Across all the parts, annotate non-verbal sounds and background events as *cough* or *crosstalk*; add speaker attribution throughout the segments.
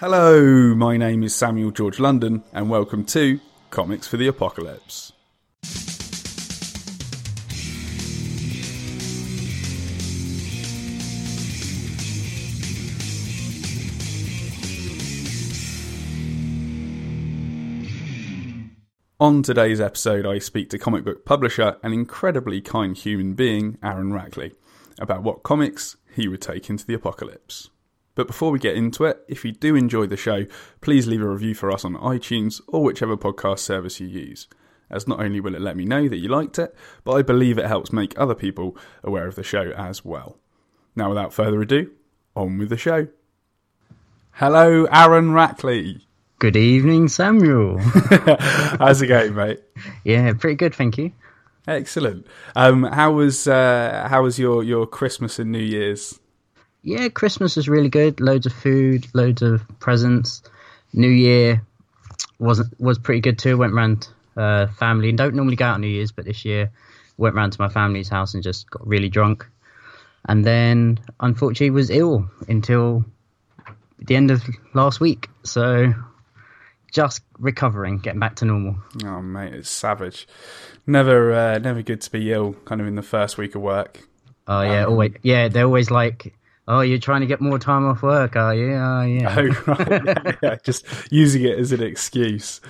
Speaker 1: Hello, my name is Samuel George London, and welcome to Comics for the Apocalypse. On today's episode, I speak to comic book publisher and incredibly kind human being, Aaron Rackley, about what comics he would take into the apocalypse. But before we get into it, if you do enjoy the show, please leave a review for us on iTunes or whichever podcast service you use, as not only will it let me know that you liked it, but I believe it helps make other people aware of the show as well. Now, without further ado, on with the show. Hello, Aaron Rackley.
Speaker 2: Good evening, Samuel. *laughs*
Speaker 1: How's it going, mate?
Speaker 2: yeah, pretty good, thank you.
Speaker 1: Excellent. Um, how was uh, how was your, your Christmas and New Year's?
Speaker 2: Yeah, Christmas was really good. Loads of food, loads of presents. New Year wasn't was pretty good too. Went round uh, family. Don't normally go out on New Year's, but this year went round to my family's house and just got really drunk. And then, unfortunately, was ill until the end of last week. So just recovering, getting back to normal.
Speaker 1: Oh mate, it's savage. Never, uh, never good to be ill. Kind of in the first week of work.
Speaker 2: Oh yeah, um, always. Yeah, they're always like, "Oh, you're trying to get more time off work, are you?" Oh yeah.
Speaker 1: Oh right. *laughs* yeah, just using it as an excuse.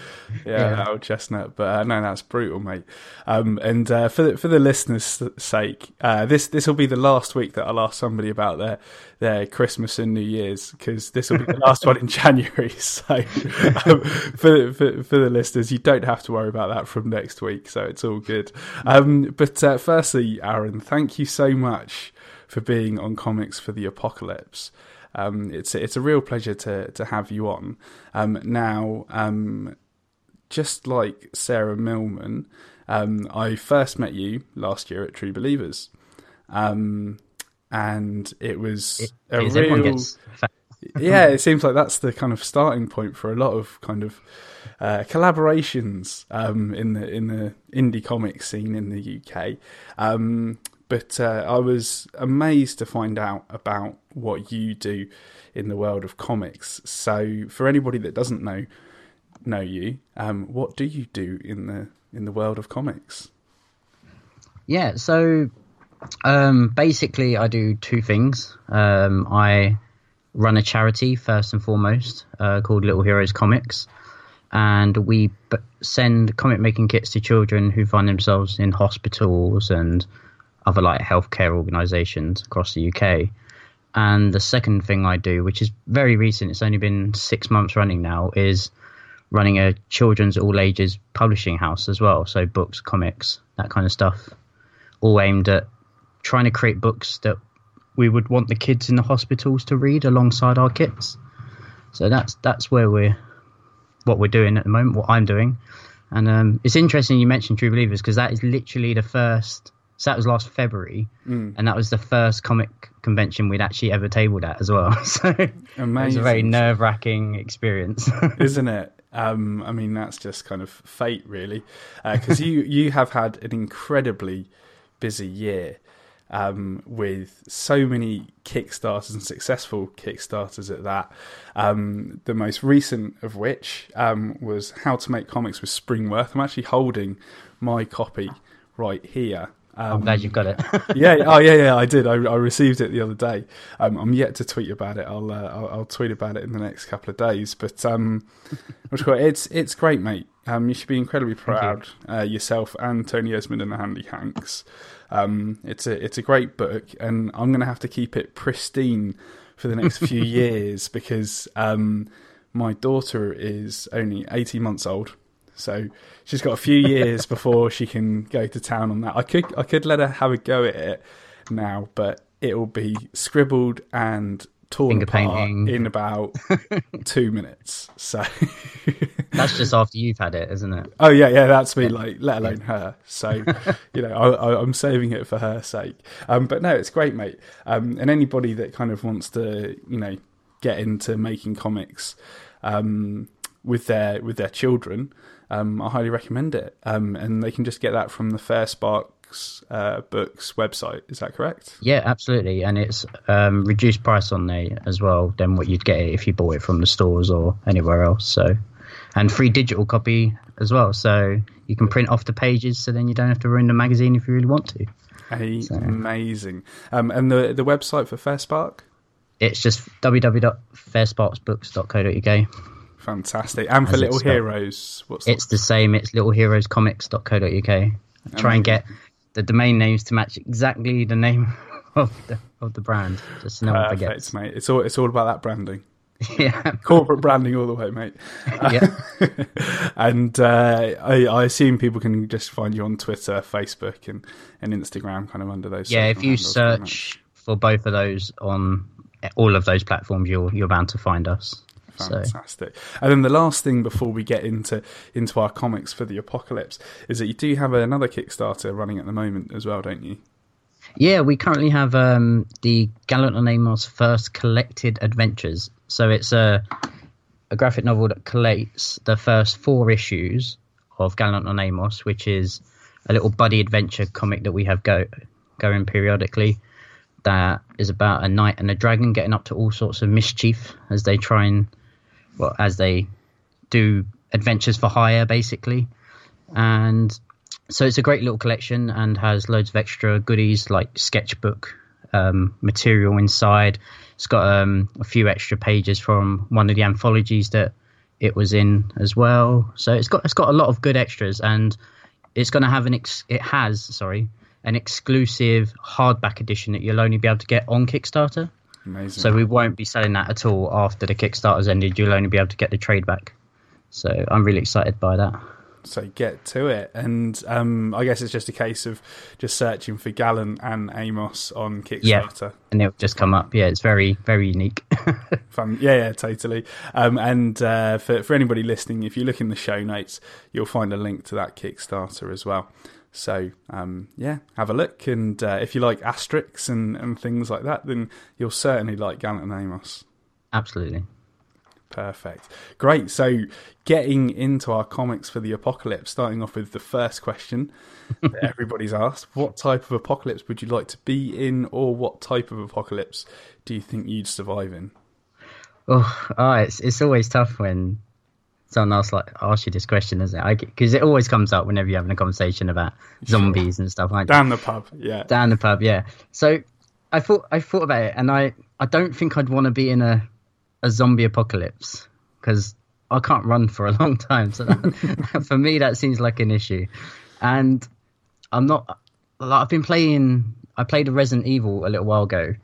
Speaker 1: Yeah, yeah. old chestnut. But uh, no, that's brutal, mate. Um, and uh, for the, for the listeners' sake, uh, this this will be the last week that I'll ask somebody about their their Christmas and New Year's because this will be the last one in *laughs* January. *laughs* So um, for, for, for the listeners, you don't have to worry about that from next week. So it's all good. Um, but uh, firstly, Aaron, thank you so much for being on Comics for the Apocalypse. Um, it's it's a real pleasure to to have you on. Um, now, um, just like Sarah Millman, um, I first met you last year at True Believers. Um, and it was it, a real. *laughs* yeah, it seems like that's the kind of starting point for a lot of kind of uh, collaborations um, in the in the indie comic scene in the UK. Um, but uh, I was amazed to find out about what you do in the world of comics. So, for anybody that doesn't know know you, um, what do you do in the in the world of comics?
Speaker 2: Yeah, so um, basically, I do two things. Um, I run a charity first and foremost uh, called Little Heroes Comics, and we b- send comic making kits to children who find themselves in hospitals and other like healthcare organisations across the UK. And the second thing I do, which is very recent, it's only been six months running now, is running a children's all ages publishing house as well. So books, comics, that kind of stuff, all aimed at trying to create books that we would want the kids in the hospitals to read alongside our kits. So that's that's where we're what we're doing at the moment, what I'm doing. And um, it's interesting you mentioned True Believers because that is literally the first. So that was last February, mm. and that was the first comic convention we'd actually ever tabled at as well. *laughs* So Amazing. it was a very nerve wracking experience, *laughs*
Speaker 1: isn't it? Um, I mean, that's just kind of fate, really, because uh, you *laughs* you have had an incredibly busy year um, with so many Kickstarters and successful Kickstarters at that. Um, the most recent of which um, was How to Make Comics with Springworth. I'm actually holding my copy right here.
Speaker 2: Um, I'm glad you've got it. *laughs*
Speaker 1: yeah. Oh, yeah. Yeah. I did. I, I received it the other day. Um, I'm yet to tweet about it. I'll, uh, I'll, I'll tweet about it in the next couple of days. But um, *laughs* it's it's great, mate. Um, you should be incredibly proud you. uh, yourself and Tony Esmond and the Handy Hanks. Um, it's a it's a great book, and I'm going to have to keep it pristine for the next few *laughs* years because um, my daughter is only 18 months old, so she's got a few years before she can go to town on that. I could I could let her have a go at it now, but it will be scribbled and torn Finger apart painting. in about *laughs* two minutes. So *laughs*
Speaker 2: that's just after you've had it, isn't it?
Speaker 1: Oh yeah, yeah. That's me. Like, let alone her. So *laughs* you know, I, am saving it for her sake. Um, but no, it's great, mate. Um, and anybody that kind of wants to, you know, get into making comics um, with their with their children, um, I highly recommend it. Um, and they can just get that from the Fair Spark Comics uh, Books website. Is that correct?
Speaker 2: Yeah, absolutely, and it's um, reduced price on there as well than what you'd get if you bought it from the stores or anywhere else. So, and free digital copy as well. So you can print off the pages, so then you don't have to ruin the magazine if you really want to.
Speaker 1: So. Amazing. Um, and the the website for Fair Spark?
Speaker 2: It's just www.fairsparksbooks.co.uk.
Speaker 1: Fantastic. And for Little Heroes,
Speaker 2: what's It's the same. It's littleheroescomics.co.uk. Try and get the domain names to match exactly the name *laughs* of the of the brand, just so no one forgets.
Speaker 1: mate. It's all it's all about that branding. *laughs*
Speaker 2: Yeah,
Speaker 1: corporate branding all the way, mate. *laughs*
Speaker 2: yeah,
Speaker 1: and uh, I, I, assume people can just find you on Twitter, Facebook, and, and Instagram, kind of under those.
Speaker 2: Yeah, if you search for both of those on all of those platforms, you're you're bound to find us.
Speaker 1: Fantastic. So. And then the last thing before we get into into our comics for the apocalypse is that you do have another Kickstarter running at the moment as well, don't you?
Speaker 2: Yeah, we currently have um, the Gallant and Amos first collected adventures. So it's a a graphic novel that collates the first four issues of Gallant and Amos, which is a little buddy adventure comic that we have go going periodically. That is about a knight and a dragon getting up to all sorts of mischief as they try and well, as they do adventures for hire, basically. And so it's a great little collection and has loads of extra goodies like sketchbook um, material inside. It's got um, a few extra pages from one of the anthologies that it was in as well. So it's got it's got a lot of good extras, and it's going to have an ex- it has sorry an exclusive hardback edition that you'll only be able to get on Kickstarter.
Speaker 1: Amazing.
Speaker 2: So we won't be selling that at all after the Kickstarter's ended. You'll only be able to get the trade back. So I'm really excited by that.
Speaker 1: So get to it, and um, I guess it's just a case of just searching for Gallant and Amos on Kickstarter,
Speaker 2: yeah, and it'll just come up. Yeah, it's very very unique. *laughs*
Speaker 1: Fun, yeah, yeah, totally. Um, and uh, for for anybody listening, if you look in the show notes, you'll find a link to that Kickstarter as well. So um, yeah, have a look, and uh, if you like Asterix and, and things like that, then you'll certainly like Gallant and Amos.
Speaker 2: Absolutely.
Speaker 1: Perfect. Great. So, getting into our comics for the apocalypse, starting off with the first question that *laughs* everybody's asked What type of apocalypse would you like to be in, or what type of apocalypse do you think you'd survive in?
Speaker 2: Oh, oh it's, it's always tough when someone else like ask you this question, isn't it? Because it always comes up whenever you're having a conversation about zombies and stuff like
Speaker 1: down the pub. Yeah,
Speaker 2: down the pub. Yeah. So I thought I thought about it, and I I don't think I'd want to be in a a zombie apocalypse because I can't run for a *laughs* long time. So that, *laughs* for me, that seems like an issue, and I'm not. Like, I've been playing. I played a Resident Evil a little while ago,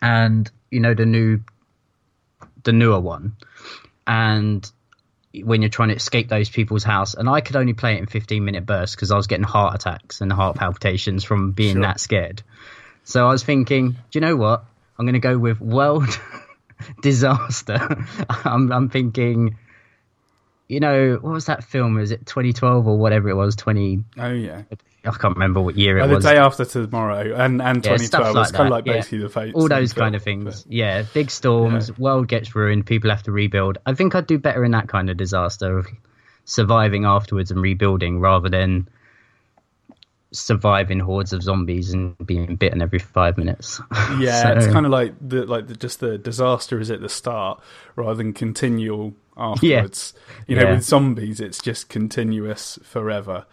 Speaker 2: and you know the new, the newer one, and when you're trying to escape those people's house. And I could only play it in 15 minute bursts because I was getting heart attacks and heart palpitations from being sure. that scared. So I was thinking, do you know what? I'm going to go with world *laughs* disaster. *laughs* I'm, I'm thinking, you know, what was that film? Was it 2012 or whatever it was? 20.
Speaker 1: Oh yeah.
Speaker 2: I can't remember what year it oh,
Speaker 1: the
Speaker 2: was.
Speaker 1: The day after tomorrow and, and yeah, 2012. Like it's kind of like basically yeah. the fate.
Speaker 2: All those kind of things. But, yeah, big storms, yeah. world gets ruined, people have to rebuild. I think I'd do better in that kind of disaster of surviving afterwards and rebuilding rather than surviving hordes of zombies and being bitten every five minutes. *laughs*
Speaker 1: Yeah, so, it's kind of like the like the, just the disaster is at the start rather than continual afterwards. Yeah. You know, with zombies, it's just continuous forever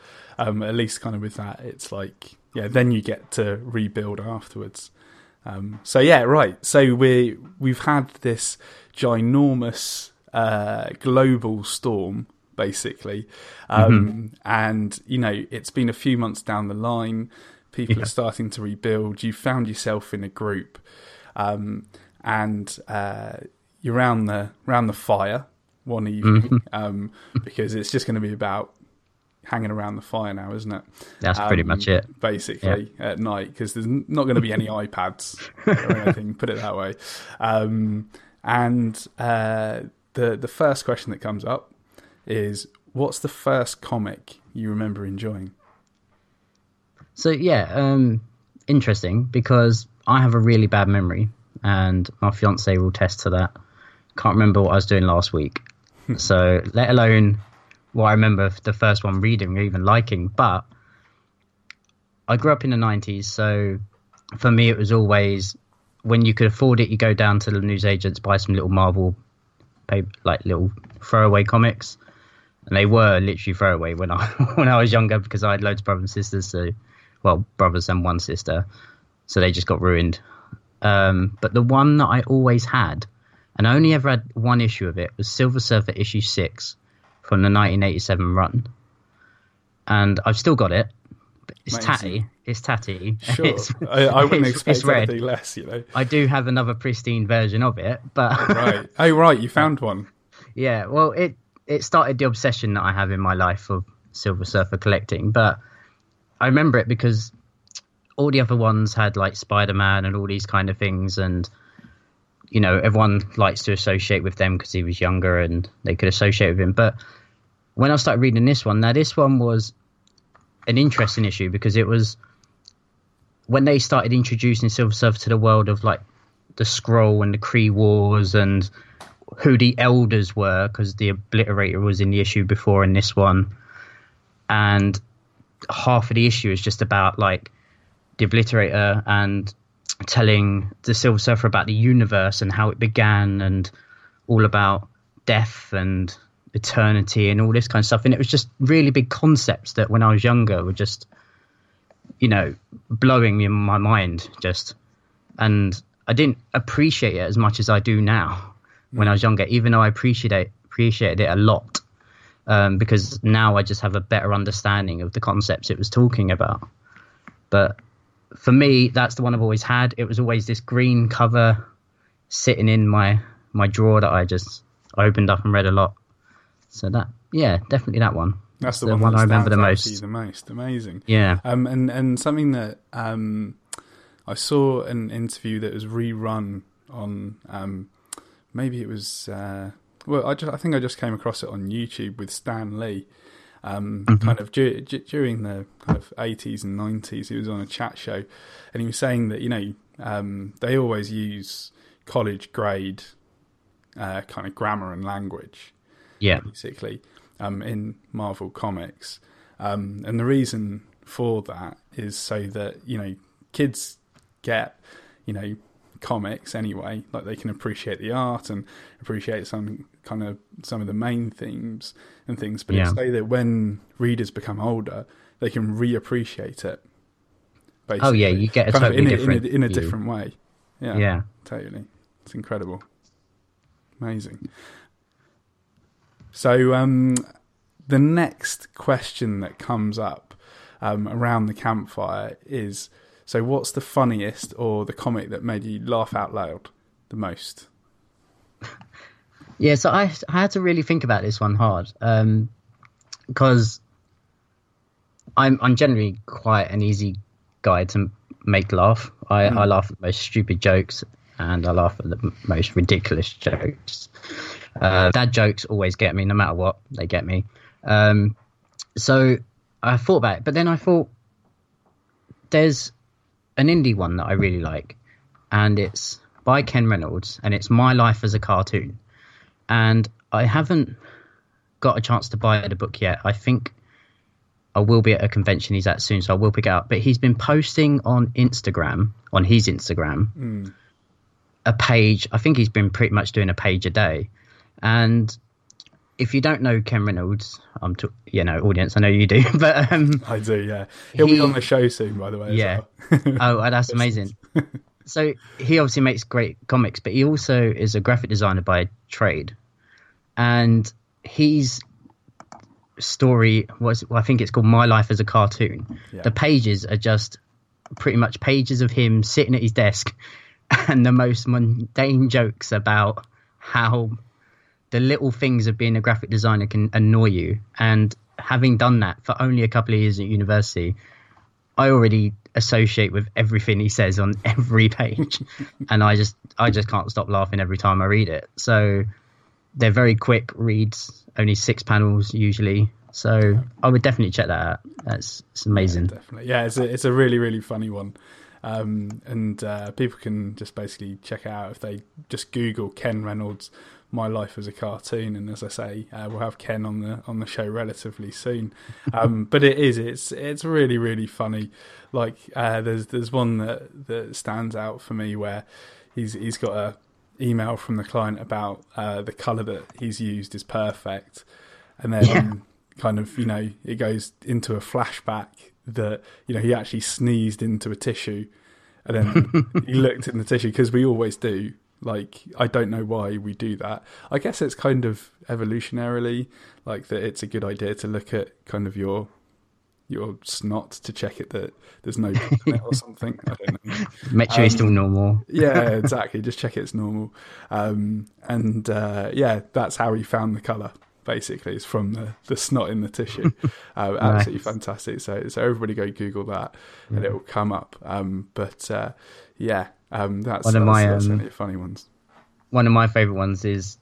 Speaker 1: um, at least kind of with that, it's like yeah, then you get to rebuild afterwards. Um, so yeah, right. So we we've had this ginormous uh, global storm basically, um, mm-hmm. and you know it's been a few months down the line. People yeah. are starting to rebuild. You found yourself in a group, um, and uh, you're around the around the fire one evening mm-hmm. um, because it's just going to be about hanging around the fire now, isn't it?
Speaker 2: That's um, pretty much it.
Speaker 1: Basically, yeah. at night, because there's not going to be any *laughs* iPads or anything, put it that way. Um, and uh, the the first question that comes up is, what's the first comic you remember enjoying?
Speaker 2: So yeah, um, interesting because I have a really bad memory, and my fiance will test to that. Can't remember what I was doing last week. *laughs* so let alone well, I remember the first one reading or even liking, but I grew up in the '90s, so for me it was always when you could afford it, you go down to the newsagents, buy some little Marvel, paper, like little throwaway comics, and they were literally throwaway when I *laughs* when I was younger because I had loads of brothers and sisters. So, well, brothers and one sister, so they just got ruined. Um, but the one that I always had, and I only ever had one issue of it, was Silver Surfer issue six from the 1987 run, and I've still got it. It's Amazing. tatty. It's tatty. *laughs*
Speaker 1: Sure, it's, *laughs* I, I, wouldn't it's, expect it's anything less. You know,
Speaker 2: I do have another pristine version of it, but oh,
Speaker 1: right. *laughs* Oh, right. You found one.
Speaker 2: Yeah. Well, it it started the obsession that I have in my life of Silver Surfer collecting, but I remember it because all the other ones had like Spider Man and all these kind of things, and you know everyone likes to associate with them because he was younger and they could associate with him. But when I started reading this one, now this one was an interesting issue because it was when they started introducing Silver Surfer to the world of like the Skrull and the Kree Wars and who the elders were because the obliterator was in the issue before in this one. And half of the issue is just about like the obliterator and telling the silver surfer about the universe and how it began and all about death and eternity and all this kind of stuff and it was just really big concepts that when i was younger were just you know blowing me in my mind just and i didn't appreciate it as much as i do now when I was younger, even though I appreciate appreciated it a lot. Um, because now I just have a better understanding of the concepts it was talking about. But for me, that's the one I've always had. It was always this green cover sitting in my my drawer that I just opened up and read a lot. So that, yeah, definitely that one.
Speaker 1: That's the, the one, one I remember the most. The most amazing.
Speaker 2: Yeah.
Speaker 1: Um, and and something that um, I saw an interview that was rerun on um, maybe it was uh, well, I just I think I just came across it on YouTube with Stan Lee. Um, mm-hmm. Kind of du- du- during the kind of eighties and nineties, he was on a chat show, and he was saying that you know um, they always use college grade uh, kind of grammar and language,
Speaker 2: yeah,
Speaker 1: basically um, in Marvel comics, um, and the reason for that is so that you know kids get you know comics anyway. Like they can appreciate the art and appreciate some kind of some of the main themes and things. But yeah. say that when readers become older, they can reappreciate it.
Speaker 2: Basically. Oh yeah, you get kind totally
Speaker 1: in
Speaker 2: different
Speaker 1: a, in a, in a different way. Yeah,
Speaker 2: yeah,
Speaker 1: totally. It's incredible, amazing. So um, the next question that comes up um, around the campfire is so, what's the funniest or the comic that made you laugh out loud the most? *laughs*
Speaker 2: Yeah, so I, I had to really think about this one hard because um, I'm I'm generally quite an easy guy to make laugh. I, mm. I laugh at the most stupid jokes and I laugh at the most ridiculous jokes. Uh, dad jokes always get me, no matter what, they get me. Um, so I thought about it, but then I thought there's an indie one that I really like, and it's by Ken Reynolds, and it's My Life as a Cartoon. And I haven't got a chance to buy the book yet. I think I will be at a convention he's at soon, so I will pick it up. But he's been posting on Instagram, on his Instagram, mm. a page. I think he's been pretty much doing a page a day. And if you don't know Ken Reynolds, I'm to, you know audience, I know you do, *laughs* but um,
Speaker 1: I do, yeah. He'll he, be on the show soon, by the way.
Speaker 2: Yeah. Well. oh, that's *laughs* amazing. so he obviously makes great comics, but he also is a graphic designer by trade, and his story was well, I think it's called My Life as a Cartoon. Yeah. The pages are just pretty much pages of him sitting at his desk *laughs* and the most mundane jokes about how the little things of being a graphic designer can annoy you. And having done that for only a couple of years at university, I already associate with everything he says on *laughs* every page, *laughs* and I just I just can't stop laughing every time I read it. So they're very quick reads, only six panels usually. So I would definitely check that out. That's it's amazing.
Speaker 1: Yeah, definitely, yeah. It's a it's a really really funny one. Um, and uh, people can just basically check out if they just Google Ken Reynolds my life as a cartoon. And as I say, uh, we'll have Ken on the on the show relatively soon. Um, *laughs* but it is it's it's really really funny. Like uh, there's there's one that that stands out for me where he's he's got a email from the client about uh, the color that he's used is perfect, and then. Yeah. Kind of, you know, it goes into a flashback that you know he actually sneezed into a tissue and then *laughs* he looked in the tissue because we always do. Like I don't know why we do that. I guess it's kind of evolutionarily like that. It's a good idea to look at kind of your your snot to check it that there's no or something. I don't know. *laughs*
Speaker 2: Make sure um, it's still normal.
Speaker 1: yeah, *laughs* exactly. Just check it's normal. Um, and uh, yeah, that's how he found the color basically. It's from the, the snot in the tissue. *laughs* Uh, nice. Absolutely fantastic. So, so everybody go Google that and it will come up. Um, but uh, yeah, um, that's one of that's, my that's um, funny ones.
Speaker 2: One of my favorite ones is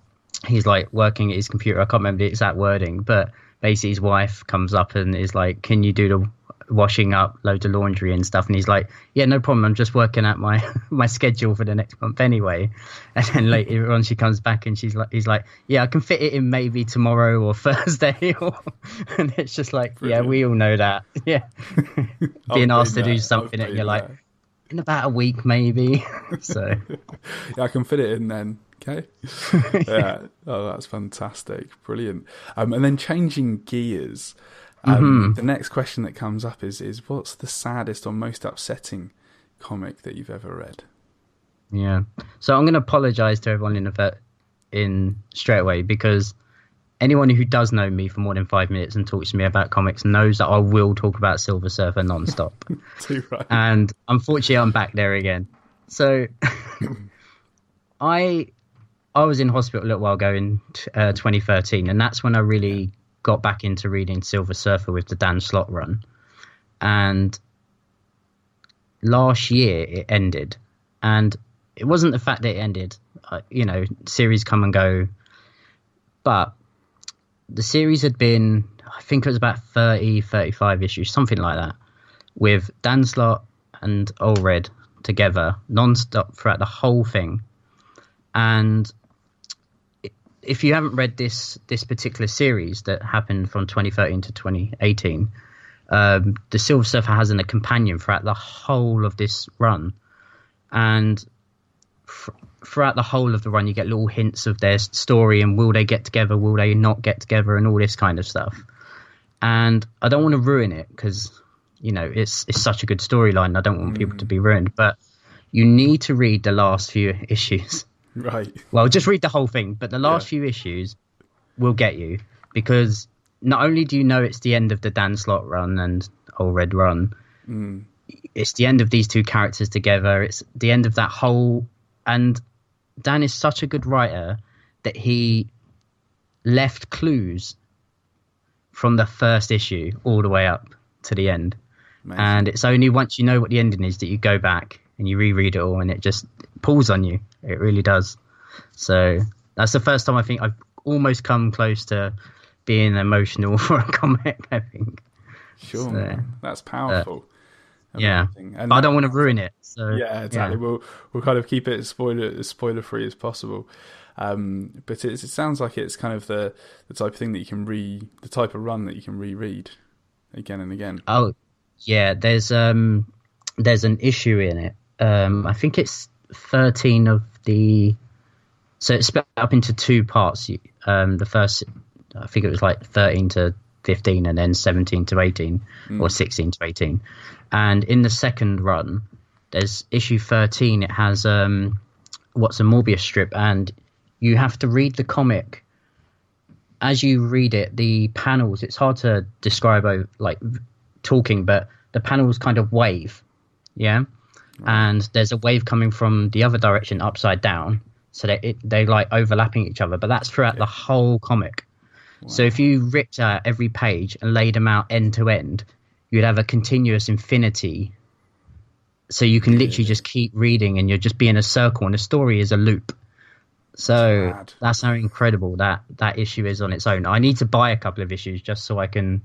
Speaker 2: he's like working at his computer. I can't remember the exact wording, but basically his wife comes up and is like, "Can you do the washing up loads of laundry and stuff. And he's like, "Yeah, no problem. I'm just working out my *laughs* my schedule for the next month anyway." *laughs* And then later on, she comes back and she's like, "He's like, yeah, I can fit it in maybe tomorrow or *laughs* Thursday." Or, and it's just like, Brilliant. yeah, we all know that. Yeah, being asked to do something, and you're like, in about a week maybe. *laughs* so
Speaker 1: yeah, I can fit it in then. Okay. *laughs* yeah. Oh, that's fantastic. Brilliant. Um, and then changing gears. Um, mm-hmm. The next question that comes up is is what's the saddest or most upsetting comic that you've ever read?
Speaker 2: Yeah. So I'm going to apologize to everyone in the in straight away because anyone who does know me for more than five minutes and talks to me about comics knows that I will talk about Silver Surfer nonstop. *laughs* Too right. And unfortunately, I'm back there again. So *laughs* I I was in hospital a little while ago in uh, 2013, and that's when I really got back into reading Silver Surfer with the Dan Slott run, and last year it ended, and it wasn't the fact that it ended. Uh, you know, series come and go, but the series had been, I think it was about 30, 35 issues, something like that, with Dan Slott and Allred together non-stop throughout the whole thing. And if you haven't read this this particular series that happened from 2013 to 2018, um, the Silver Surfer has a companion throughout the whole of this run, and throughout the whole of the run, you get little hints of their story and will they get together, will they not get together, and all this kind of stuff. And I don't want to ruin it because you know it's it's such a good storyline. I don't want mm. people to be ruined, but you need to read the last few *laughs* issues
Speaker 1: Right.
Speaker 2: Well, just read the whole thing, but the last yeah. few issues will get you because not only do you know it's the end of the Dan Slott run and Allred run, mm. it's the end of these two characters together. It's the end of that whole. And Dan is such a good writer that he left clues from the first issue all the way up to the end. Amazing. And it's only once you know what the ending is that you go back and you reread it all, and it just pulls on you. It really does. So that's the first time I think I've almost come close to being emotional *laughs* for a comic. I think.
Speaker 1: Sure, so, that's powerful.
Speaker 2: Uh, yeah, and I don't want to ruin it. So
Speaker 1: yeah, exactly. Yeah. We'll we'll kind of keep it spoiler spoiler free as possible. Um, but it sounds like it's kind of the the type of thing that you can re the type of run that you can reread again and again.
Speaker 2: Oh, yeah. There's um there's an issue in it. Um, I think it's 13 of the so it's split up into two parts. Um, the first, I think it was like 13 to 15, and then 17 to 18, mm. or 16 to 18. And in the second run, there's issue 13. It has um, what's a Möbius strip, and you have to read the comic. As you read it, the panels, it's hard to describe like talking, but the panels kind of wave. Yeah and there's a wave coming from the other direction upside down so they it, they like overlapping each other but that's throughout yeah. the whole comic wow. so if you ripped out every page and laid them out end to end you'd have a continuous infinity so you can literally just keep reading and you're just be in a circle and the story is a loop so that's, that's how incredible that that issue is on its own i need to buy a couple of issues just so i can.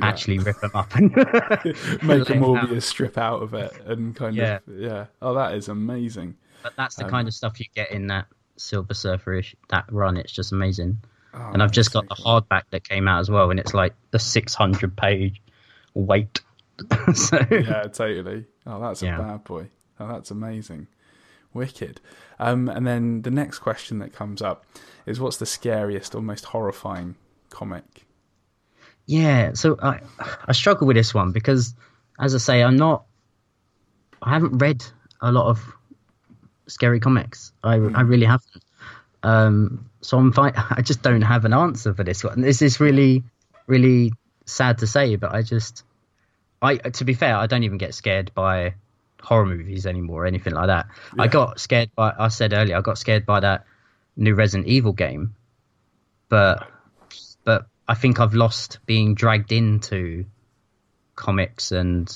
Speaker 2: Actually, rip them up and *laughs*
Speaker 1: make *laughs* a Möbius strip out of it, and kind yeah. of yeah. Oh, that is amazing.
Speaker 2: But that's the um, kind of stuff you get in that Silver Surfer that run. It's just amazing.
Speaker 1: Oh,
Speaker 2: and I've just got the hardback that came out as well, and it's like the 600 page weight. *laughs* so
Speaker 1: Yeah, totally. Oh, that's a
Speaker 2: Yeah.
Speaker 1: bad boy. Oh, that's amazing. Wicked. Um, and then the next question that comes up is what's the scariest or most horrifying comic?
Speaker 2: Yeah, so I I struggle with this one because, as I say, I'm not. I haven't read a lot of scary comics. I I really haven't. Um, so I'm fine. *laughs* I just don't have an answer for this one. This is really really sad to say, but I just I to be fair, I don't even get scared by horror movies anymore or anything like that. I got scared by I said earlier, I got scared by that new Resident Evil game. But but I think I've lost being dragged into comics and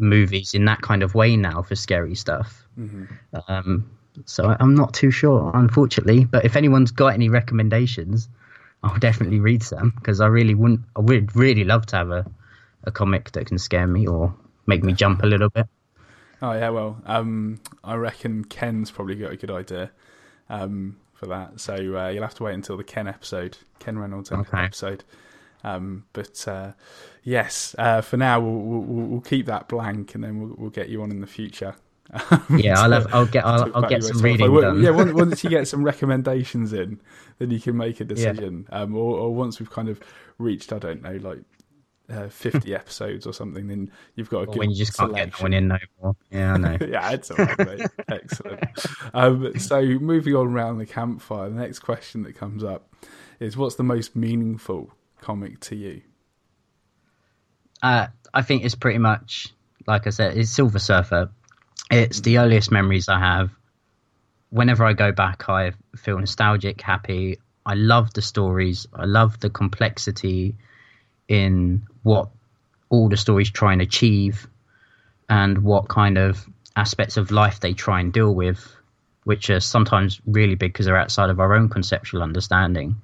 Speaker 2: movies in that kind of way now for scary stuff. Um, so I'm not too sure, unfortunately. But if anyone's got any recommendations, I'll definitely read some because I really wouldn't. I would really love to have a, a comic that can scare me or make me jump a little bit.
Speaker 1: Oh yeah, well, um, I reckon Ken's probably got a good idea um, for that. So uh, you'll have to wait until the Ken episode, Ken Reynolds
Speaker 2: Okay.
Speaker 1: episode. Um, but uh, yes, uh, for now we'll, we'll we'll keep that blank, and then we'll, we'll get you on in the future. *laughs*
Speaker 2: Yeah, I'll have, I'll get I'll, I'll get some reading done.
Speaker 1: Yeah, once, once you *laughs* get some recommendations in, then you can make a decision. Um, or, or once we've kind of reached, I don't know, like uh, fifty *laughs* episodes or something, then you've got a good
Speaker 2: when you just can't get one in no more. Yeah, I know.
Speaker 1: yeah, it's all right, mate. Excellent. Um, so, moving on around the campfire, the next question that comes up is what's the most meaningful comic to you?
Speaker 2: Uh, I think it's pretty much like I said. It's Silver Surfer. It's the earliest memories I have. Whenever I go back, I feel nostalgic, happy. I love the stories. I love the complexity in what all the stories try and achieve, and what kind of aspects of life they try and deal with, which are sometimes really big because they're outside of our own conceptual understanding.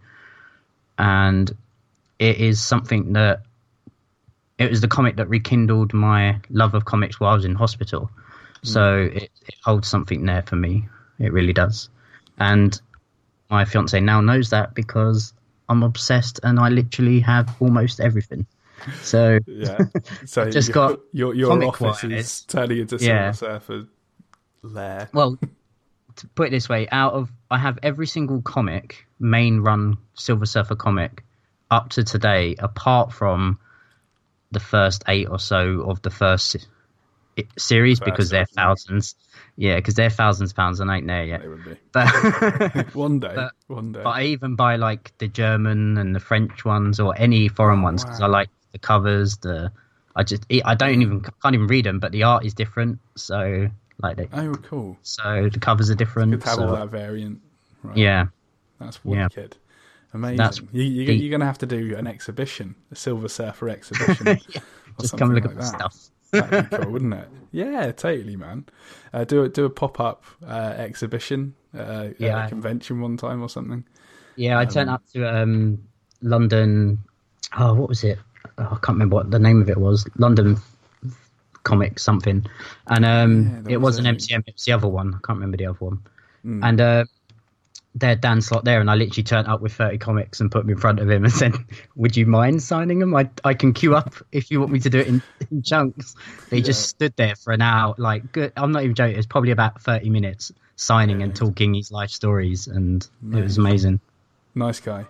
Speaker 2: And it is something that it was the comic that rekindled my love of comics while I was in hospital. So hmm. it, it holds something there for me. It really does. And my fiance now knows that because I'm obsessed and I literally have almost everything. So
Speaker 1: Yeah. *laughs* So,
Speaker 2: Just
Speaker 1: your,
Speaker 2: got
Speaker 1: your, your office is turning into
Speaker 2: Yeah.
Speaker 1: Silver Surfer lair.
Speaker 2: well, to put it this way, out of I have every single comic, main run Silver Surfer comic, up to today, apart from the first eight or so of the first series
Speaker 1: First
Speaker 2: because they're
Speaker 1: yeah.
Speaker 2: thousands. Yeah, because they're thousands of pounds and ain't there yet.
Speaker 1: They would be. *laughs*
Speaker 2: But *laughs*
Speaker 1: One day.
Speaker 2: But-
Speaker 1: one day.
Speaker 2: but I even buy like the German and the French ones or any foreign oh, ones because I like the covers. The I just I don't even can't even read them, but the art is different. So like they,
Speaker 1: oh, cool.
Speaker 2: so the covers are different.
Speaker 1: Good to have
Speaker 2: so-
Speaker 1: all that variant. Right.
Speaker 2: yeah.
Speaker 1: That's
Speaker 2: Yeah.
Speaker 1: wicked. Amazing.
Speaker 2: That's
Speaker 1: you, you, you're going to have to do an exhibition, a Silver Surfer *laughs* exhibition. or
Speaker 2: Just come look
Speaker 1: like
Speaker 2: at
Speaker 1: that.
Speaker 2: stuff.
Speaker 1: That'd be cool, wouldn't it? Yeah, totally, man. Uh, do a do a pop up uh, exhibition uh, at a convention one time or something.
Speaker 2: Yeah, I turned up to um, London. Oh, what was it? Oh, I can't remember what the name of it was. London comic something, and um,
Speaker 1: Yeah,
Speaker 2: it
Speaker 1: was
Speaker 2: was an MCM. It's the other one. I can't remember the other one.
Speaker 1: Mm.
Speaker 2: And uh, their Dan Slott there, and I literally turned up with thirty comics and put them in front of him and *laughs* said, "Would you mind signing them? I I can queue up if you want me to do it in, *laughs* in chunks." They
Speaker 1: Yeah.
Speaker 2: just stood there for an hour, like good. I'm not even joking. It was probably about thirty minutes signing and talking his life stories, and it was amazing.
Speaker 1: Nice guy.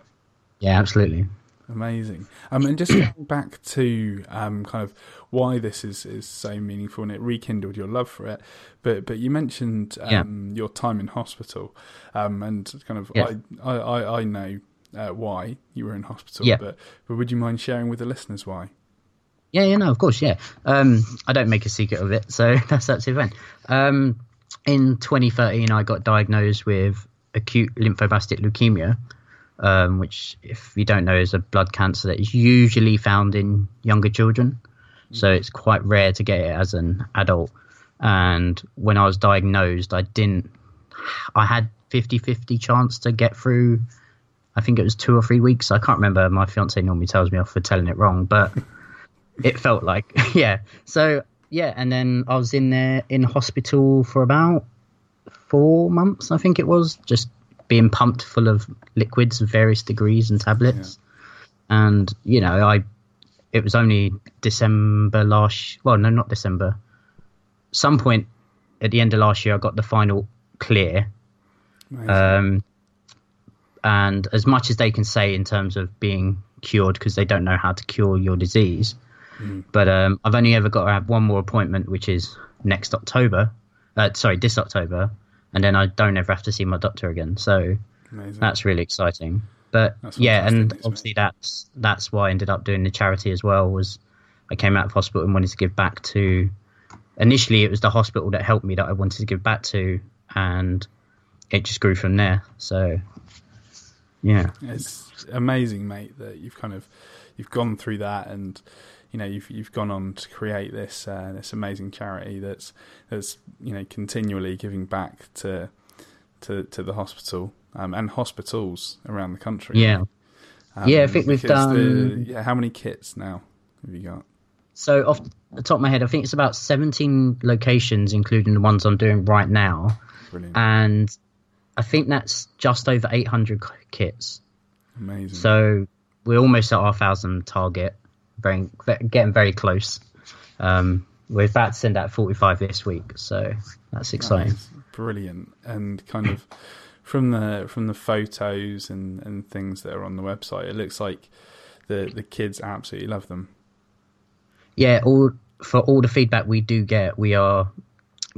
Speaker 2: Yeah, absolutely.
Speaker 1: Amazing. Um, and just going back to um, kind of why this is, is so meaningful and it rekindled your love for it. But but you mentioned um, your time in hospital, um, and kind of
Speaker 2: Yeah.
Speaker 1: I, I, I I know uh, why you were in hospital.
Speaker 2: Yeah.
Speaker 1: But but would you mind sharing with the listeners why?
Speaker 2: Yeah, yeah, no, of course, yeah. Um, I don't make a secret of it, so *laughs* that's absolutely fine. Um, in 2013, I got diagnosed with acute lymphoblastic leukemia, um, which, if you don't know, is a blood cancer that is usually found in younger children. So it's quite rare to get it as an adult. And when I was diagnosed, I didn't. I had 50-50 chance to get through. I think it was two or three weeks. I can't remember. My fiance normally tells me off for telling it wrong, but *laughs* it felt like *laughs* yeah so yeah and then i was in there in hospital for about four months i think it was just being pumped full of liquids of various degrees and tablets. Yeah. And you know, I it was only December last. Well, no, not December. Some point at the end of last year, I got the final clear. Um, and as much as they can say in terms of being cured, because they don't know how to cure your disease, mm. but um, I've only ever got to have one more appointment, which is next October. Uh, sorry, this October, and then I don't ever have to see my doctor again. So Amazing. that's really exciting. But yeah, and obviously that's that's why I ended up doing the charity as well. Was I came out of hospital and wanted to give back to. Initially, it was the hospital that helped me that I wanted to give back to, and it just grew from there. So yeah,
Speaker 1: it's amazing, mate, that you've kind of you've gone through that and you know you've you've gone on to create this uh, this amazing charity that's that's you know continually giving back to to to the hospital um, and hospitals around the country.
Speaker 2: Yeah, um, yeah. I think we've done.
Speaker 1: The, yeah, how many kits now have you got?
Speaker 2: So off the top of my head, I think it's about seventeen locations, including the ones I'm doing right now. Brilliant. And I think that's just over eight hundred kits.
Speaker 1: Amazing.
Speaker 2: So we're almost at our thousand target. Very, getting very close. Um, we're about to send out 45 this week, so that's exciting. That
Speaker 1: brilliant, and kind of from the from the photos and, and things that are on the website, it looks like the the kids absolutely love them.
Speaker 2: Yeah, all for all the feedback we do get, we are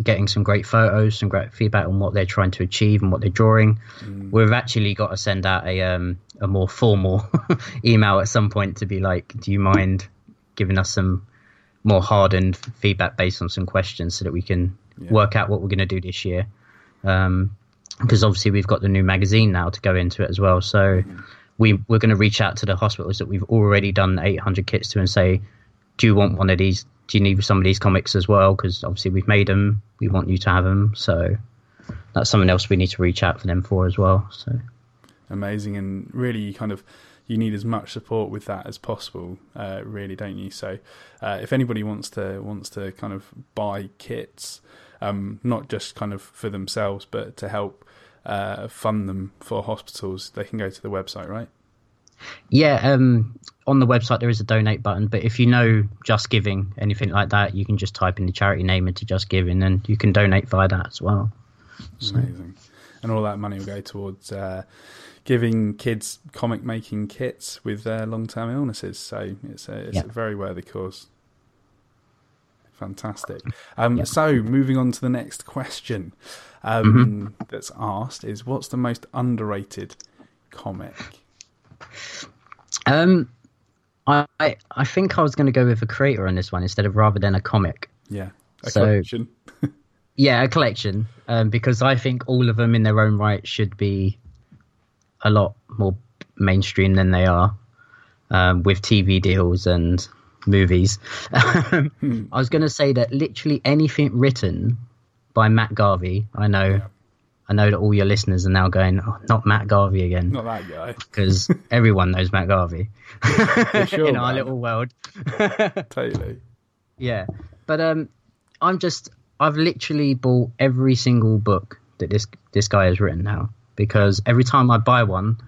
Speaker 2: getting some great photos, some great feedback on what they're trying to achieve and what they're drawing. Mm. We've actually got to send out a um, a more formal *laughs* email at some point to be like, do you mind giving us some more hardened feedback based on some questions so that we can yeah. work out what we're going to do this year. Um, because obviously we've got the new magazine now to go into it as well. So mm-hmm. we we're going to reach out to the hospitals that we've already done 800 kits to and say, do you want one of these? Do you need some of these comics as well? Because obviously we've made them. We want you to have them. So that's something else we need to reach out for them for as well. So
Speaker 1: amazing and really you kind of you need as much support with that as possible, uh, really, don't you? So, uh, if anybody wants to wants to kind of buy kits, um, not just kind of for themselves, but to help uh, fund them for hospitals, they can go to the website, right?
Speaker 2: Yeah, um, on the website there is a donate button, but if you know Just Giving, anything like that, you can just type in the charity name into Just Giving, and you can donate via that as well.
Speaker 1: So. Amazing, and all that money will go towards uh, giving kids comic making kits with uh, long term illnesses. So it's a, it's a very worthy cause. Fantastic. Um, So, moving on to the next question um, mm-hmm. that's asked is what's the most underrated comic?
Speaker 2: Um, I I think I was going to go with a creator on this one instead of rather than a comic.
Speaker 1: Yeah, a so, collection. *laughs*
Speaker 2: yeah, a collection. Um, because I think all of them in their own right should be a lot more mainstream than they are um, with TV deals and movies. *laughs* hmm. I was going to say that literally anything written by Matt Garvey, I know. Yeah. I know that all your listeners are now going, oh, not Matt Garvey again.
Speaker 1: Not that guy. *laughs*
Speaker 2: Because everyone knows Matt Garvey *laughs* sure, in our little world. *laughs*
Speaker 1: totally.
Speaker 2: Yeah. But um, I'm just, I've literally bought every single book that this this guy has written now because every time I buy one,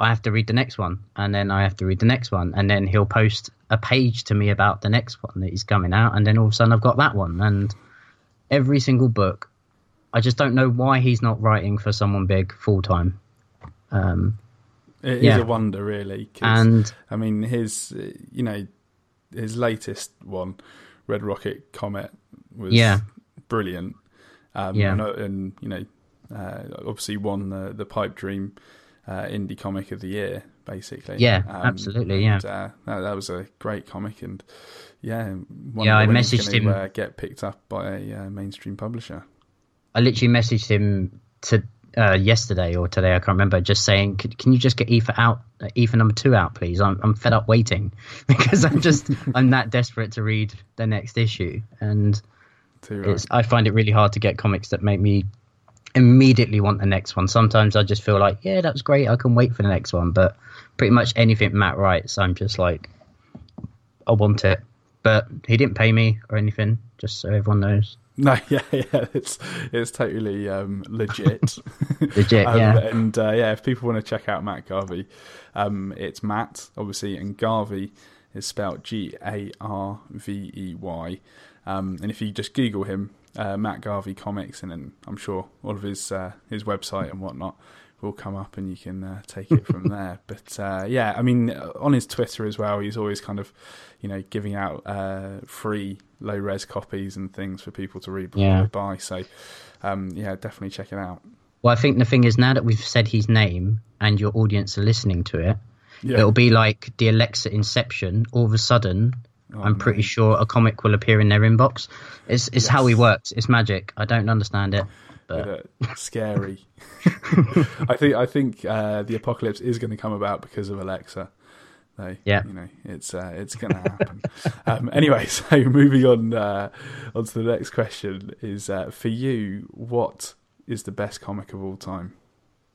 Speaker 2: I have to read the next one, and then I have to read the next one, and then he'll post a page to me about the next one that he's coming out, and then all of a sudden I've got that one. And every single book, I just don't know why he's not writing for someone big full time. Um,
Speaker 1: it yeah. is a wonder, really. and I mean, his you know his latest one, Red Rocket Comet, was yeah. brilliant. Um, yeah, and, and you know uh, obviously won the the Pipe Dream uh, Indie Comic of the Year, basically.
Speaker 2: Yeah, um, absolutely. Yeah, and,
Speaker 1: uh, that, that, was a great comic, and yeah,
Speaker 2: yeah, I messaged him
Speaker 1: uh, get picked up by a uh, mainstream publisher.
Speaker 2: I literally messaged him to uh, yesterday or today, I can't remember, just saying, "Can you just get Aoife out, Aoife number two out, please? I'm I'm fed up waiting *laughs* because I'm just I'm that desperate to read the next issue, and right. I find it really hard to get comics that make me immediately want the next one. Sometimes I just feel like, yeah, that was great. I can wait for the next one. But pretty much anything Matt writes, I'm just like, I want it. But he didn't pay me or anything, just so everyone knows. *laughs*
Speaker 1: No, yeah, yeah, it's it's totally um, legit. *laughs*
Speaker 2: Legit,
Speaker 1: um,
Speaker 2: yeah.
Speaker 1: And uh, yeah, if people want to check out Matt Garvey, um, it's Matt, obviously, and Garvey is spelled G A R V E Y. Um, and if you just Google him, uh, Matt Garvey Comics, and then I'm sure all of his uh, his website and whatnot will come up, and you can uh, take it from *laughs* there. But uh, yeah, I mean, on his Twitter as well, he's always kind of, you know, giving out uh, free low res copies and things for people to read before
Speaker 2: Yeah.
Speaker 1: they buy. So um, yeah, definitely check it out.
Speaker 2: Well, I think the thing is now that we've said his name and your audience are listening to it,
Speaker 1: Yeah.
Speaker 2: it'll be like the Alexa Inception. All of a sudden,
Speaker 1: Oh,
Speaker 2: I'm pretty sure a comic will appear in their inbox. It's it's how he
Speaker 1: Yes.
Speaker 2: works. It's magic. I don't understand it, but
Speaker 1: scary. *laughs* I think I think uh, the apocalypse is going to come about because of Alexa. Though,
Speaker 2: Yeah.
Speaker 1: you know, it's uh, it's going to happen. um, anyway, *laughs* so moving on uh, on to the next question is uh, for you, what is the best comic of all time?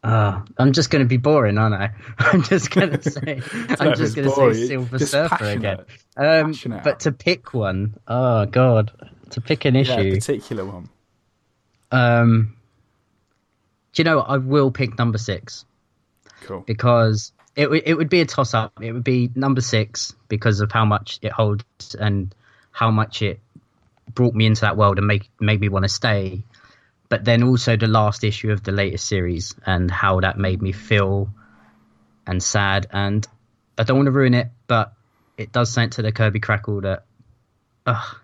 Speaker 2: uh, I'm just going to be boring, aren't I? *laughs* I'm just going to say I'm just going to say Silver
Speaker 1: Just
Speaker 2: Surfer
Speaker 1: passionate.
Speaker 2: again. Um,
Speaker 1: Passionate.
Speaker 2: but to pick one, oh god, to pick an
Speaker 1: Yeah, a
Speaker 2: issue.
Speaker 1: particular one.
Speaker 2: Um, do you know? I will pick number six.
Speaker 1: Cool.
Speaker 2: because it w- it would be a toss up. It would be number six because of how much it holds and how much it brought me into that world and make made me want to stay. But then also the last issue of the latest series and how that made me feel and sad. And I don't want to ruin it, but it does something to the Kirby Crackle that, ugh,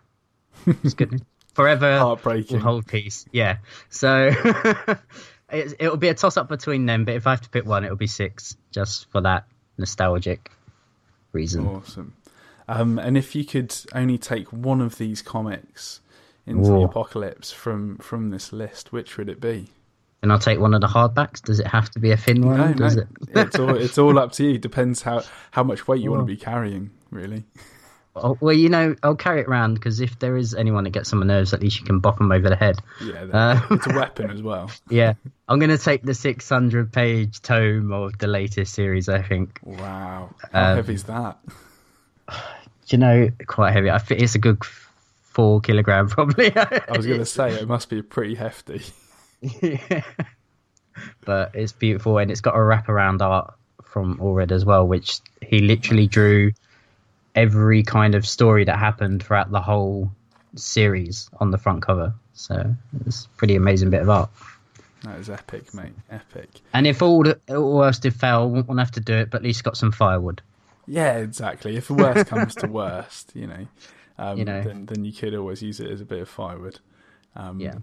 Speaker 2: it's good. Forever
Speaker 1: Heartbreaking.
Speaker 2: will hold peace. Yeah. So *laughs* it, it'll be a toss up between them, but if I have to pick one, it'll be six, just for that nostalgic reason.
Speaker 1: Awesome. Um, and if you could only take one of these comics into the apocalypse from from this list, which would it be?
Speaker 2: And I'll take one of the hardbacks. Does it have to be a thin one?
Speaker 1: No,
Speaker 2: Does
Speaker 1: no.
Speaker 2: it?
Speaker 1: it's all it's all up to you. Depends how how much weight you *laughs* want to be carrying, really.
Speaker 2: Oh, well, you know, I'll carry it around because if there is anyone that gets on my nerves, at least you can bop them over the head.
Speaker 1: Yeah,
Speaker 2: Uh,
Speaker 1: it's a *laughs* weapon as well.
Speaker 2: Yeah, I'm going to take the 600 page tome of the latest series. I think.
Speaker 1: Wow, how
Speaker 2: Um,
Speaker 1: heavy is that? *sighs*
Speaker 2: You know, quite heavy. I think it's a good four kilogram, *laughs* probably.
Speaker 1: I was going to say it must be pretty hefty. Yeah. *laughs*
Speaker 2: But it's beautiful and it's got a wraparound art from Allred as well, which he literally drew every kind of story that happened throughout the whole series on the front cover. So it's a pretty amazing bit of art.
Speaker 1: That is epic, mate. Epic.
Speaker 2: And if all the, all else did fail, we won't have to do it, but at least got some firewood.
Speaker 1: Yeah, exactly. If the worst comes to worst, you know, um,
Speaker 2: You know.
Speaker 1: then then you could always use it as a bit of firewood. Um,
Speaker 2: Yeah.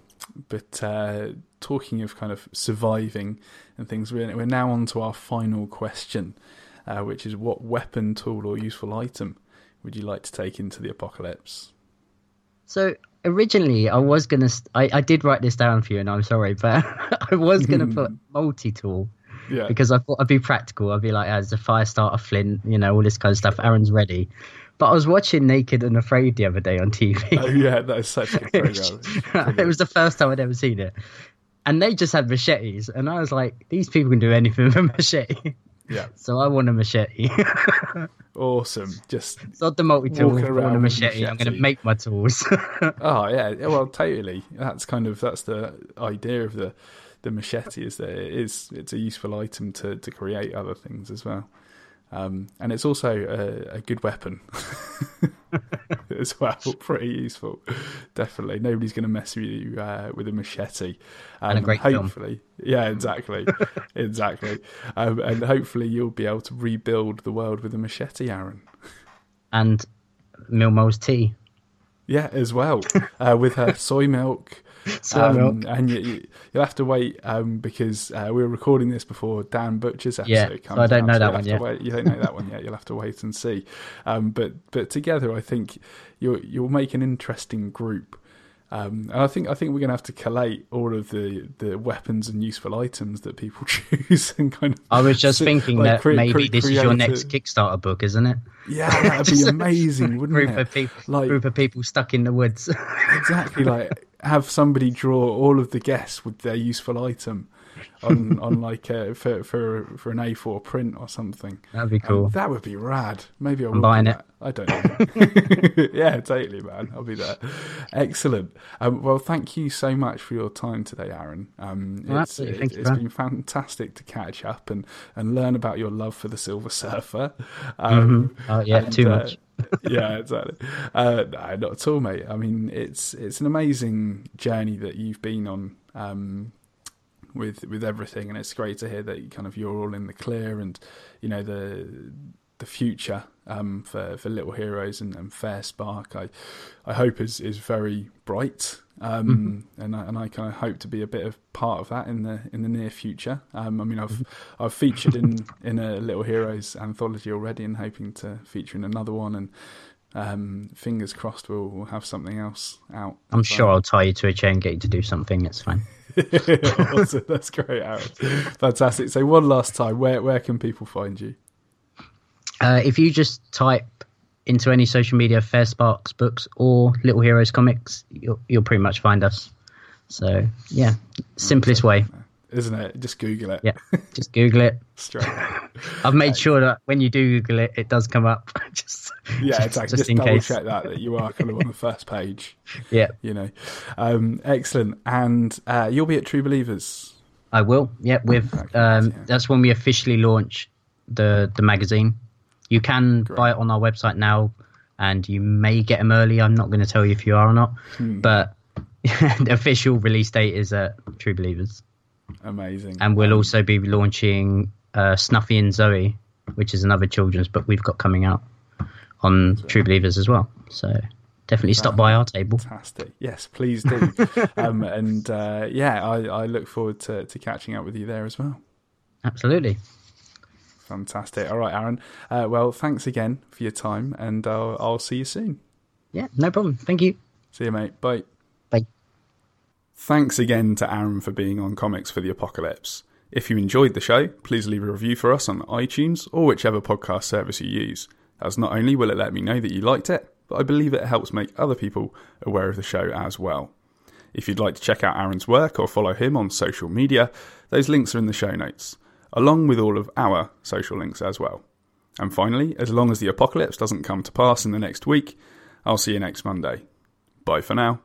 Speaker 1: But uh, talking of kind of surviving and things, we're, we're now on to our final question, uh, which is what weapon, tool, or useful item would you like to take into the apocalypse?
Speaker 2: So originally, I was gonna, st- I, I did write this down for you, and I'm sorry, but *laughs* I was gonna put *laughs* multi tool
Speaker 1: Yeah.
Speaker 2: because I thought I'd be practical. I'd be like, as a fire starter, flint, you know, all this kind of stuff. Aaron's ready. But I was watching Naked and Afraid the other day on TV. *laughs*
Speaker 1: oh yeah, that is such a good program.
Speaker 2: it was the first time I'd ever seen it. And they just had machetes, and I was like, these people can do anything with a machete.
Speaker 1: Yeah,
Speaker 2: so I want a machete. *laughs*
Speaker 1: awesome. Just
Speaker 2: so the multi tool, I want a
Speaker 1: with
Speaker 2: machete. I'm going to make my tools. *laughs*
Speaker 1: Oh yeah, yeah, well, totally. That's kind of that's the idea of the the machete is that it is it's a useful item to to create other things as well, um, and it's also a, a good weapon *laughs* as well. *laughs* Pretty useful, definitely. Nobody's going to mess with you uh, with a machete, um,
Speaker 2: And a great film.
Speaker 1: hopefully. Yeah, exactly, *laughs* exactly, um, and hopefully you'll be able to rebuild the world with a machete, Aaron.
Speaker 2: and Milmo's tea.
Speaker 1: Yeah, as well uh, with her soy milk.
Speaker 2: Soy
Speaker 1: um, and you, you, you'll have to wait um, because uh, we were recording this before Dan Butcher's episode
Speaker 2: Yeah, so I don't
Speaker 1: out,
Speaker 2: know that one yet.
Speaker 1: wait- You don't know that one yet. You'll have to wait and see. Um, but but together, I think you'll you'll make an interesting group. Um, and I think I think we're going to have to collate all of the, the weapons and useful items that people *laughs* choose and kind of.
Speaker 2: I was just
Speaker 1: sit-
Speaker 2: thinking
Speaker 1: like,
Speaker 2: that
Speaker 1: cre-
Speaker 2: maybe
Speaker 1: cre-
Speaker 2: this is your next
Speaker 1: a-
Speaker 2: Kickstarter book, isn't it?
Speaker 1: Yeah, that'd be *laughs* amazing, wouldn't
Speaker 2: group
Speaker 1: it?
Speaker 2: of people,
Speaker 1: Like-
Speaker 2: group of people stuck in the woods.
Speaker 1: exactly like have somebody draw all of the guests with their useful item on *laughs* on like a, for for for an A4 print or something.
Speaker 2: That'd be cool.
Speaker 1: Um, that would be rad. Maybe I will
Speaker 2: I'm buying
Speaker 1: do
Speaker 2: it.
Speaker 1: I don't know. *laughs* yeah, totally, man. I'll be there. Excellent. Um, well, thank you so much for your time today, Aaron. Um,
Speaker 2: Well,
Speaker 1: it's
Speaker 2: absolutely. Thank
Speaker 1: it,
Speaker 2: you,
Speaker 1: has
Speaker 2: man.
Speaker 1: been fantastic to catch up and, and learn about your love for the Silver Surfer. Um,
Speaker 2: Oh yeah,
Speaker 1: and,
Speaker 2: too
Speaker 1: uh,
Speaker 2: much.
Speaker 1: Yeah, exactly. Uh, no, not at all, mate. I mean, it's it's an amazing journey that you've been on um, with with everything, and it's great to hear that you kind of you're all in the clear, and you know the the future um, for for Little Heroes and, and Fair Spark. I I hope is is very bright. Um, and I, and I kind of hope to be a bit of part of that in the in the near future. Um, I mean, I've I've featured in in a Little Heroes anthology already, and hoping to feature in another one. And um, fingers crossed, we'll, we'll have something else out.
Speaker 2: I'm sure. I'll tie you to a chain, get you to do something. It's fine. *laughs*
Speaker 1: awesome. That's great, Aaron. Fantastic. So, one last time, where where can people find you?
Speaker 2: Uh, if you just type into any social media Fair Sparks books or Little Heroes comics, you'll you'll pretty much find us. So yeah, simplest way.
Speaker 1: Isn't it? Just Google it.
Speaker 2: Yeah, just Google it. *laughs*
Speaker 1: Straight.
Speaker 2: I've made sure that when you do Google it, it does come up. *laughs* just
Speaker 1: Yeah,
Speaker 2: just,
Speaker 1: exactly.
Speaker 2: just
Speaker 1: Just,
Speaker 2: in
Speaker 1: double
Speaker 2: case.
Speaker 1: check that that you are kind of on the *laughs* first page.
Speaker 2: Yeah,
Speaker 1: You know, um, excellent. And uh, you'll be at True Believers.
Speaker 2: I will. Yeah, with um,
Speaker 1: yeah.
Speaker 2: that's when we officially launch the the magazine. You can buy it on our website now, and you may get them early. I'm not going to tell you if you are or not,
Speaker 1: Hmm.
Speaker 2: but *laughs* the official release date is at True Believers,
Speaker 1: Amazing.
Speaker 2: and we'll also be launching uh, Snuffy and Zoe, which is another children's book we've got coming out on True Believers as well. So definitely stop by our table.
Speaker 1: Fantastic. Yes, please do. *laughs* um, and uh, yeah, I, I look forward to, to catching up with you there as well.
Speaker 2: Absolutely.
Speaker 1: Fantastic. All right, Aaron. Uh, well, thanks again for your time, and I'll, I'll see you soon.
Speaker 2: Yeah, no problem. Thank you.
Speaker 1: See you, mate. Bye.
Speaker 2: Bye.
Speaker 1: Thanks again to Aaron for being on Comics for the Apocalypse. If you enjoyed the show, please leave a review for us on iTunes or whichever podcast service you use, as not only will it let me know that you liked it, but I believe it helps make other people aware of the show as well. If you'd like to check out Aaron's work or follow him on social media, those links are in the show notes, along with all of our social links as well. And finally, as long as the apocalypse doesn't come to pass in the next week, I'll see you next Monday. Bye for now.